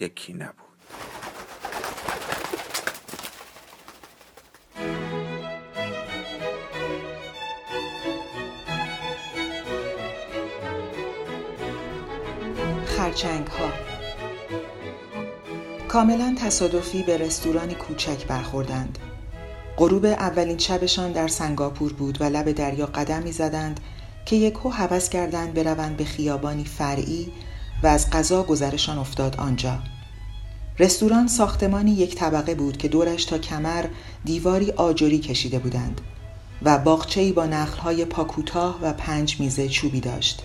یکی نبود. خرچنگ ها کاملا تصادفی به رستورانی کوچک برخوردند. غروب اولین شبشان در سنگاپور بود و لب دریا قدم می زدند که یکو هوس کردند بروند به خیابانی فرعی و از غذا گذرشان افتاد آنجا. رستوران ساختمانی یک طبقه بود که دورش تا کمر دیواری آجری کشیده بودند و باغچه‌ای با نخلهای پاکوتاه و پنج میزه چوبی داشت.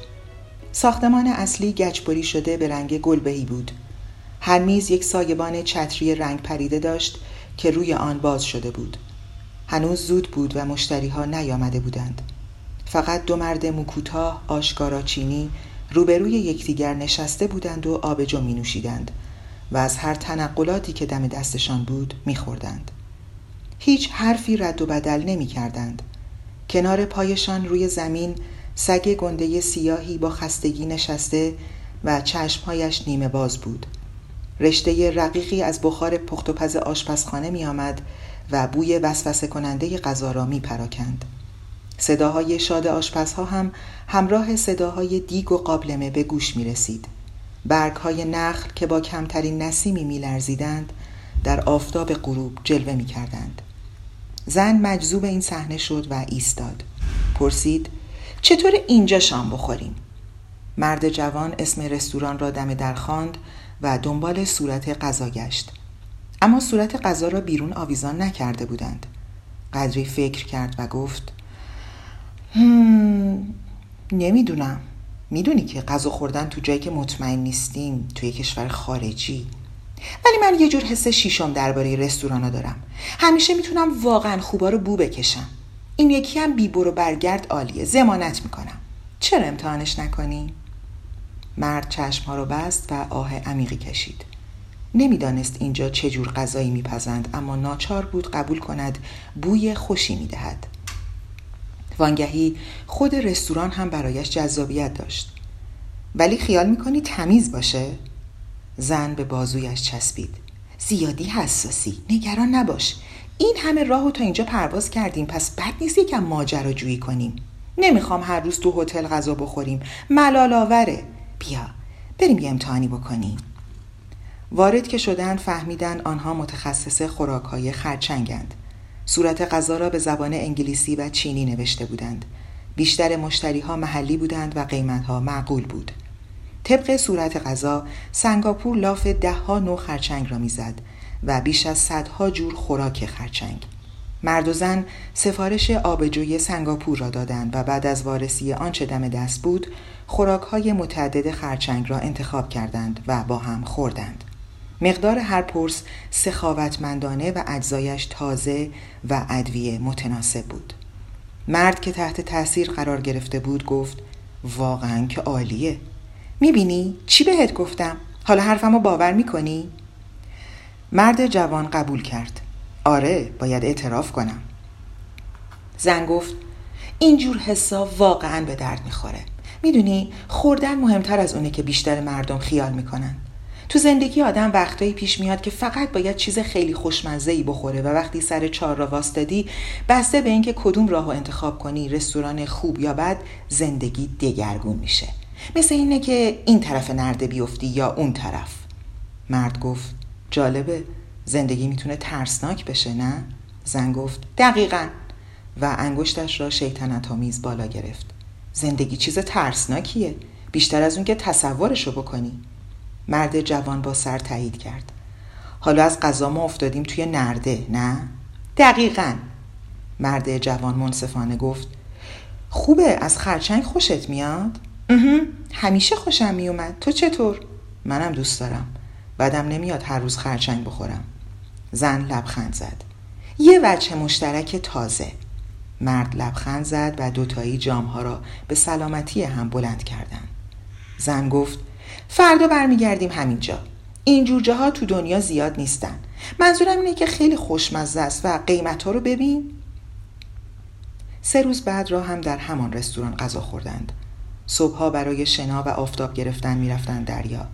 ساختمان اصلی گچبری شده به رنگ گلبهی بود. هر میز یک سایبان چتری رنگ پریده داشت که روی آن باز شده بود. هنوز زود بود و مشتری ها نیامده بودند. فقط دو مرد موکوتاه آشکارا چینی روبروی یکدیگر نشسته بودند و آبجو می نوشیدند و از هر تنقلاتی که دم دستشان بود می خوردند. هیچ حرفی رد و بدل نمی کردند. کنار پایشان روی زمین سگ گنده سیاهی با خستگی نشسته و چشمهایش نیمه باز بود. رشته رقیقی از بخار پخت و پز آشپزخانه می آمد و بوی وسوسه کننده غذا را می پراکند. صداهای شاد آشپزها هم همراه صداهای دیگ و قابلمه به گوش می رسید. برگ های نخل که با کمترین نسیمی می لرزیدند در آفتاب غروب جلوه می کردند. زن مجذوب این صحنه شد و ایستاد. پرسید چطور اینجا شام بخوریم؟ مرد جوان اسم رستوران را دم در خواند و دنبال صورت غذا گشت. اما صورت غذا را بیرون آویزان نکرده بودند. قدری فکر کرد و گفت نمی‌دونم. می‌دونی که غذا خوردن تو جایی که مطمئن نیستیم توی کشور خارجی. ولی من یه جور حس شیشم درباره رستورانا دارم. همیشه می‌تونم واقعا خوبا رو بو بکشم. این یکی هم بی برو برگرد عالیه. زمانت می‌کنم. چرا امتحانش نکنی؟ مرد چشمها رو بست و آه عمیقی کشید. نمی‌دانست اینجا چه جور غذایی میپزند اما ناچار بود قبول کند بوی خوشی می‌دهد. وانگهی خود رستوران هم برایش جذابیت داشت. ولی خیال می‌کنی تمیز باشه؟ زن به بازویش چسبید. زیادی حساسی. نگران نباش. این همه راه و تا اینجا پرواز کردیم. پس بد نیست یکم ماجراجویی کنیم. نمی‌خوام هر روز تو هتل غذا بخوریم. ملال آوره. بیا. بریم یه امتحانی بکنیم. وارد که شدن فهمیدن آنها متخصص خوراکهای خرچنگند. صورت غذا را به زبان انگلیسی و چینی نوشته بودند. بیشتر مشتری ها محلی بودند و قیمت ها معقول بود. طبق صورت غذا سنگاپور لاف ده ها نوع خرچنگ را می‌زد و بیش از صدها جور خوراک خرچنگ. مرد و زن سفارش آبجوی سنگاپور را دادند و بعد از وارسی آنچه دم دست بود خوراک های متعدد خرچنگ را انتخاب کردند و با هم خوردند. مقدار هر پرس سخاوتمندانه و اجزایش تازه و ادویه متناسب بود. مرد که تحت تاثیر قرار گرفته بود گفت واقعا که عالیه. می‌بینی؟ چی بهت گفتم؟ حالا حرفمو باور می‌کنی؟ مرد جوان قبول کرد. آره باید اعتراف کنم. زن گفت اینجور حسا واقعا به درد می‌خوره. می‌دونی خوردن مهمتر از اونه که بیشتر مردم خیال می‌کنن. تو زندگی آدم وقتایی پیش میاد که فقط باید چیز خیلی خوشمزه ای بخوره و وقتی سر چهار را واستادی بسته به اینکه کدوم راه رو انتخاب کنی رستوران خوب یا بد زندگی دگرگون میشه. مثل اینه که این طرف نرده بیفتی یا اون طرف. مرد گفت جالبه زندگی می‌تونه ترسناک بشه نه؟ زن گفت دقیقا. و انگشتش را شیطنت آمیز بالا گرفت. زندگی چیز ترسناکیه. بیشتر از اون که تصورشو بکنی. مرد جوان با سر تایید کرد. حالا از غذا ما افتادیم توی نرده نه؟ دقیقا. مرد جوان منصفانه گفت خوبه از خرچنگ خوشت میاد؟ همیشه خوشم میومد. تو چطور؟ منم دوست دارم. بعدم نمیاد هر روز خرچنگ بخورم. زن لبخند زد. یه وجه مشترک تازه. مرد لبخند زد و دوتایی جامها را به سلامتی هم بلند کردند. زن گفت فردا برمیگردیم همینجا. این جور جاها تو دنیا زیاد نیستن. منظورم اینه که خیلی خوشمزه است و قیمت ها رو ببین. سه روز بعد را هم در همان رستوران غذا خوردند. صبحها برای شنا و آفتاب گرفتن می‌رفتند دریا.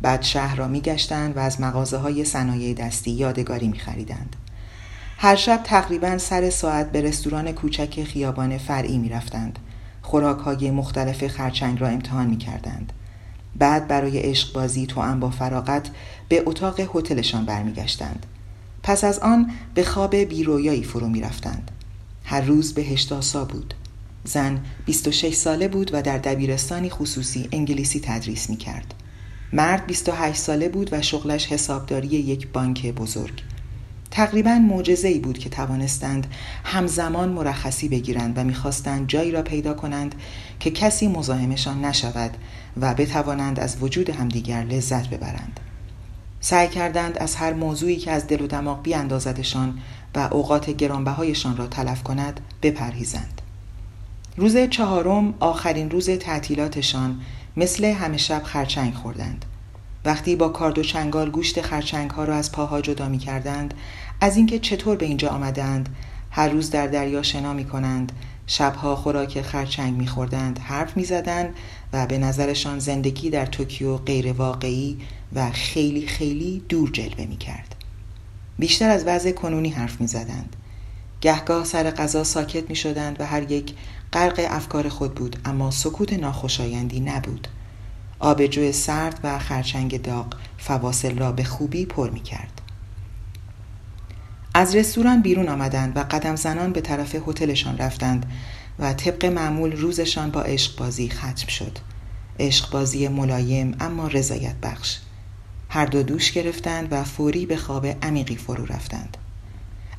بعد شهر را میگشتند و از مغازه های صنایع دستی یادگاری میخریدند. هر شب تقریبا سر ساعت به رستوران کوچک خیابان فرعی می‌رفتند. خوراک های مختلف خرچنگ را امتحان می‌کردند. بعد برای عشق بازی تو با فراغت به اتاق هتلشان برمیگشتند پس از آن به خواب بیرویایی فرو می‌رفتند هر روز به هشتاسا بود زن 26 ساله بود و در دبیرستانی خصوصی انگلیسی تدریس می کرد. مرد 28 ساله بود و شغلش حسابداری یک بانک بزرگ. تقریبا معجزه ای بود که توانستند همزمان مرخصی بگیرند و می‌خواستند جایی را پیدا کنند که کسی مزاحمشان نشود و بتوانند از وجود همدیگر لذت ببرند. سعی کردند از هر موضوعی که از دل و دماغ بیاندازدشان و اوقات گرانبهایشان را تلف کند بپرهیزند. روز چهارم آخرین روز تعطیلاتشان مثل همه شب خرچنگ خوردند. وقتی با کارد و چنگال گوشت خرچنگ ها را از پاها جدا می کردند از اینکه چطور به اینجا آمدند هر روز در دریا شنا می کنند شبها خوراک خرچنگ می خوردند حرف می زدند و به نظرشان زندگی در توکیو غیر واقعی و خیلی خیلی دور جلوه می کرد. بیشتر از وضع کنونی حرف می زدند. گهگاه سر غذا ساکت می شدند و هر یک غرق افکار خود بود اما سکوت ناخوشایندی نبود. آبجو سرد و خرچنگ داغ فواصل را به خوبی پر می کرد. از رستوران بیرون آمدند و قدم زنان به طرف هتلشان رفتند و طبق معمول روزشان با عشق بازی ختم شد. عشق بازی ملایم اما رضایت بخش. هر دو دوش گرفتند و فوری به خواب عمیقی فرو رفتند.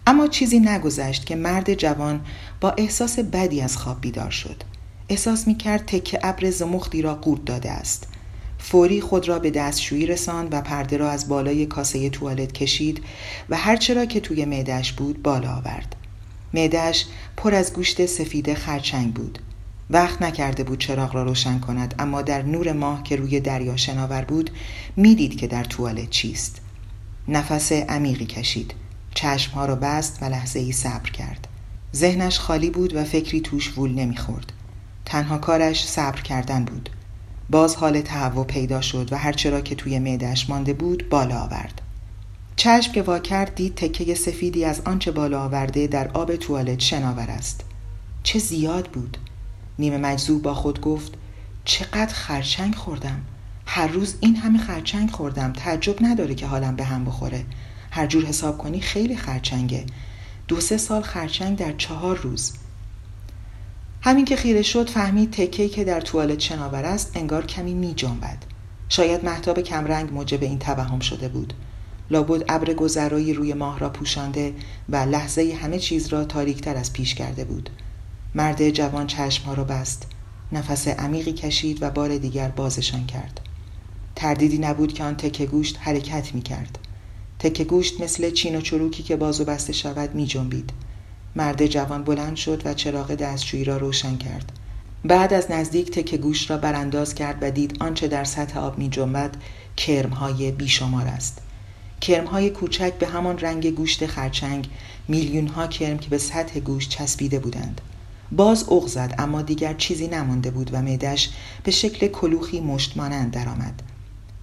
اما چیزی نگذشت که مرد جوان با احساس بدی از خواب بیدار شد. احساس می کرد تکه ابر زمختی را قورت داده است. فوری خود را به دستشویی رساند و پرده را از بالای کاسه توالت کشید و هرچرا که توی معدهش بود بالا آورد. معدهش پر از گوشت سفید خرچنگ بود. وقت نکرده بود چراغ را روشن کند اما در نور ماه که روی دریا شناور بود می‌دید که در توالت چیست. نفس عمیقی کشید. چشمها را بست و لحظه ای صبر کرد. ذهنش خالی بود و فکری توش وول نمی‌خورد. تنها کارش صبر کردن بود. باز حال تهوع پیدا شد و هرچرا که توی معدهش مانده بود بالا آورد. چشم که وا کرد دید تکه سفیدی از آنچه بالا آورده در آب توالت شناور است. چه زیاد بود. نیمه مجذوب با خود گفت چقدر خرچنگ خوردم. هر روز این همه خرچنگ خوردم. تعجب نداره که حالم به هم بخوره. هر جور حساب کنی خیلی خرچنگه. دو سه سال خرچنگ در چهار روز. همین که خیره شد فهمید تکهی که در توالت شناور است انگار کمی می جنبد. شاید محتاب کمرنگ موجب این توهم شده بود. لابد ابر گذرایی روی ماه را پوشانده و لحظه همه چیز را تاریکتر از پیش کرده بود مرد جوان چشمها را بست نفس عمیقی کشید و بار دیگر بازشان کرد تردیدی نبود که آن تکه گوشت حرکت می کرد تکه گوشت مثل چین و چروکی که باز و بسته شود می جنبید. مرد جوان بلند شد و چراغ دستشویی را روشن کرد. بعد از نزدیک تکه گوشت را برانداز کرد و دید آنچه در سطح آب می جنبد کرمهای بیشمار است. کرمهای کوچک به همان رنگ گوشت خرچنگ میلیون ها کرم که به سطح گوشت چسبیده بودند. باز اغ زد اما دیگر چیزی نمانده بود و معدش به شکل کلوخی مشت مانند درآمد.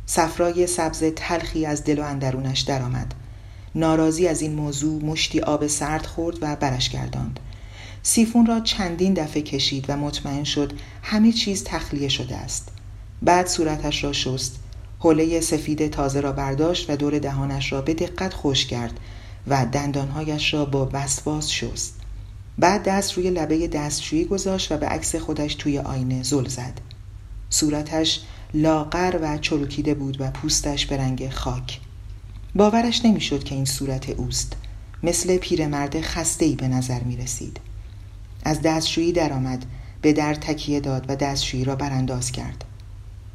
صفرای سبز تلخی از دل و اندرونش درآمد. ناراضی از این موضوع مشتی آب سرد خورد و برش گرداند. سیفون را چندین دفعه کشید و مطمئن شد همه چیز تخلیه شده است. بعد صورتش را شست حوله سفید تازه را برداشت و دور دهانش را به دقت خوش کرد و دندانهایش را با وسواس شست. بعد دست روی لبه دستشویی گذاشت و به عکس خودش توی آینه زل زد. صورتش لاغر و چروکیده بود و پوستش به رنگ خاک. باورش نمی‌شد که این صورت اوست. مثل پیرمرد خسته به نظر می رسید از دستشویی درآمد به در تکیه داد و دستشویی را برانداز کرد.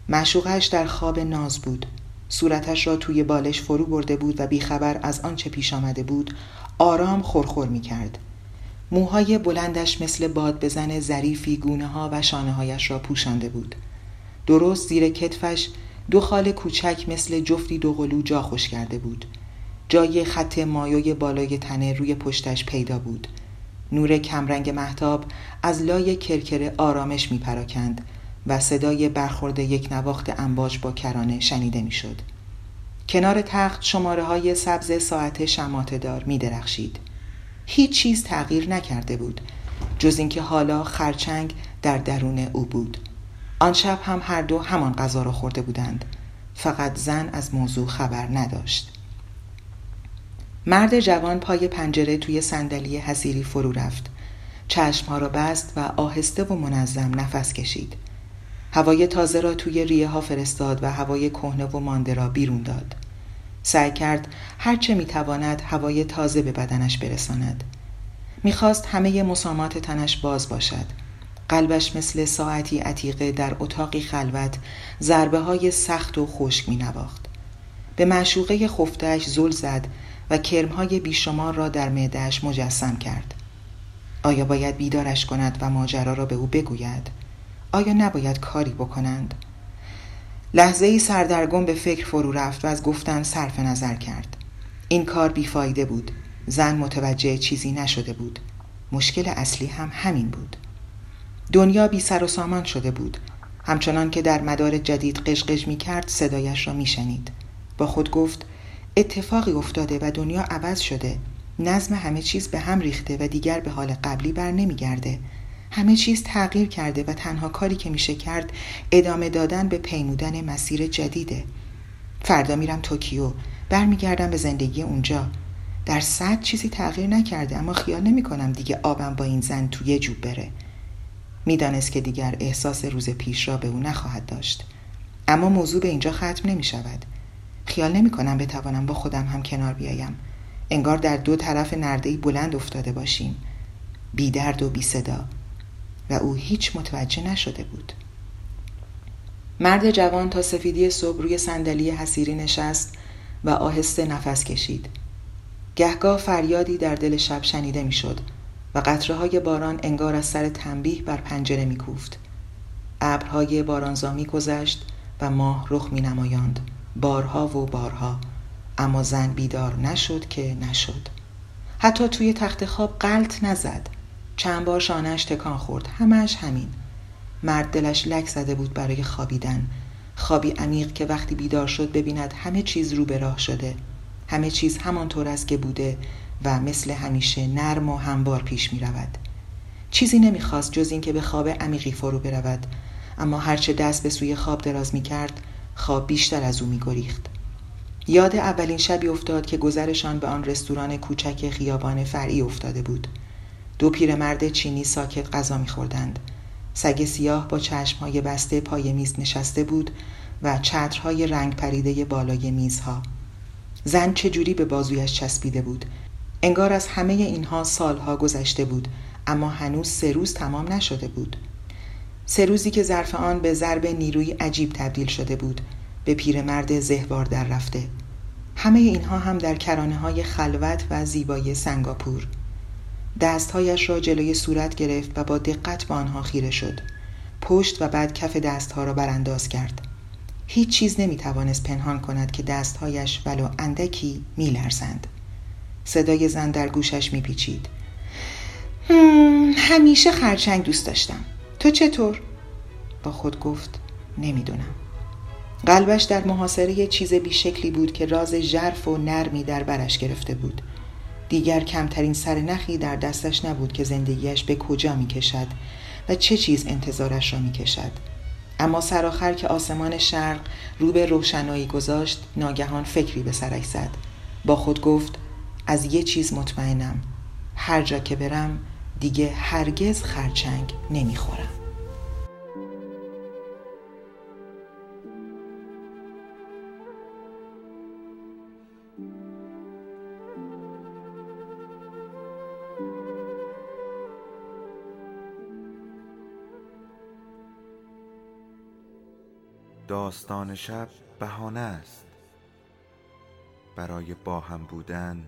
معشوقش در خواب ناز بود. صورتش را توی بالش فرو برده بود و بیخبر از آنچه پیش آمده بود آرام خورخور می کرد موهای بلندش مثل باد بزن ظریفی گونه ها و شانه هایش را پوشانده بود. درست زیر کتفش دو خال کوچک مثل جفتی دوقلو جا خوش کرده بود جای خط مایوی بالای تنه روی پشتش پیدا بود نور کمرنگ محتاب از لای کرکره آرامش می پراکند و صدای برخورد یک نواخت انباج با کرانه شنیده می شد. کنار تخت شماره های سبز ساعت شماته دار می درخشید. هیچ چیز تغییر نکرده بود جز اینکه حالا خرچنگ در درون او بود آن شب هم هر دو همان غذا را خورده بودند. فقط زن از موضوع خبر نداشت. مرد جوان پای پنجره توی صندلی حسیری فرو رفت. چشمها را بست و آهسته و منظم نفس کشید. هوای تازه را توی ریه ها فرستاد و هوای کهنه و مانده را بیرون داد. سعی کرد هرچه می‌تواند هوای تازه به بدنش برساند. می‌خواست همه مسامات تنش باز باشد. قلبش مثل ساعتی عتیقه در اتاقی خلوت ضربه های سخت و خشک می نواخت. به معشوقه خفتش زل زد و کرمهای بیشمار را در معدهش مجسم کرد. آیا باید بیدارش کند و ماجرا را به او بگوید؟ آیا نباید کاری بکنند؟ لحظه ای سردرگم به فکر فرو رفت و از گفتن صرف نظر کرد. این کار بیفایده بود. زن متوجه چیزی نشده بود. مشکل اصلی هم همین بود. دنیا بی سر و سامان شده بود. همچنان که در مدار جدید قشقش می کرد صدایش را می شنید. با خود گفت اتفاقی افتاده و دنیا عوض شده. نظم همه چیز به هم ریخته و دیگر به حال قبلی بر نمی گرده. همه چیز تغییر کرده و تنها کاری که میشه کرد ادامه دادن به پیمودن مسیر جدیده فردا میرم توکیو برمیگردم به زندگی اونجا در صد چیزی تغییر نکرده اما خیال نمی کنم دیگه آبم با این زن توی جوب بره می‌دانست که دیگر احساس روز پیش را به او نخواهد داشت. اما موضوع به اینجا ختم نمی شود خیال نمی کنم بتوانم با خودم هم کنار بیایم. انگار در دو طرف نردهی بلند افتاده باشیم. بی درد و بی صدا. و او هیچ متوجه نشده بود. مرد جوان تا سفیدی صبح روی صندلی حسیری نشست و آهسته نفس کشید. گهگاه فریادی در دل شب شنیده می‌شد. و قطره های باران انگار از سر تنبیه بر پنجره میکوفت. ابرهای بارانزامی گذشت و ماه رخ می نمایاند بارها و بارها. اما زن بیدار نشد که نشد. حتی توی تخت خواب قلط نزد. چند بار شانهش تکان خورد. همش همین. مرد دلش لک زده بود برای خوابیدن. خوابی عمیق که وقتی بیدار شد ببیند همه چیز رو به راه شده. همه چیز همانطور است که بوده. و مثل همیشه نرم و همبار پیش می رود. چیزی نمی‌خواست جز اینکه به خواب عمیقی فرو برود. اما هرچه دست به سوی خواب دراز می کرد خواب بیشتر از او می گریخت. یاد اولین شبی افتاد که گذرشان به آن رستوران کوچک خیابان فرعی افتاده بود. دو پیرمرد چینی ساکت غذا میخوردند سگ سیاه با چشمهای بسته پای میز نشسته بود و چترهای رنگ پریده بالای میزها. زن چجوری به بازویش چسبیده بود؟ انگار از همه اینها سالها گذشته بود اما هنوز سه روز تمام نشده بود. سه روزی که ظرف آن به ضرب نیروی عجیب تبدیل شده بود به پیرمرد زهوار در رفته. همه اینها هم در کرانه های خلوت و زیبای سنگاپور. دستهایش را جلوی صورت گرفت و با دقت به آنها خیره شد. پشت و بعد کف دستها را برانداز کرد. هیچ چیز نمی توانست پنهان کند که دستهایش ولو اندکی می لرزند. صدای زن در گوشش می پیچید. همیشه خرچنگ دوست داشتم. تو چطور؟ با خود گفت نمی‌دونم. قلبش در محاصره چیز بیشکلی بود که راز ژرف و نرمی در برش گرفته بود. دیگر کمترین سر نخی در دستش نبود که زندگیش به کجا می کشد و چه چیز انتظارش را می کشد. اما سرآخر که آسمان شرق رو به روشنایی گذاشت ناگهان فکری به سرش زد با خود گفت از یه چیز مطمئنم. هر جا که برم دیگه هرگز خرچنگ نمی‌خورم. داستان شب بهانه است. برای با هم بودن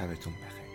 شبتون بخیر.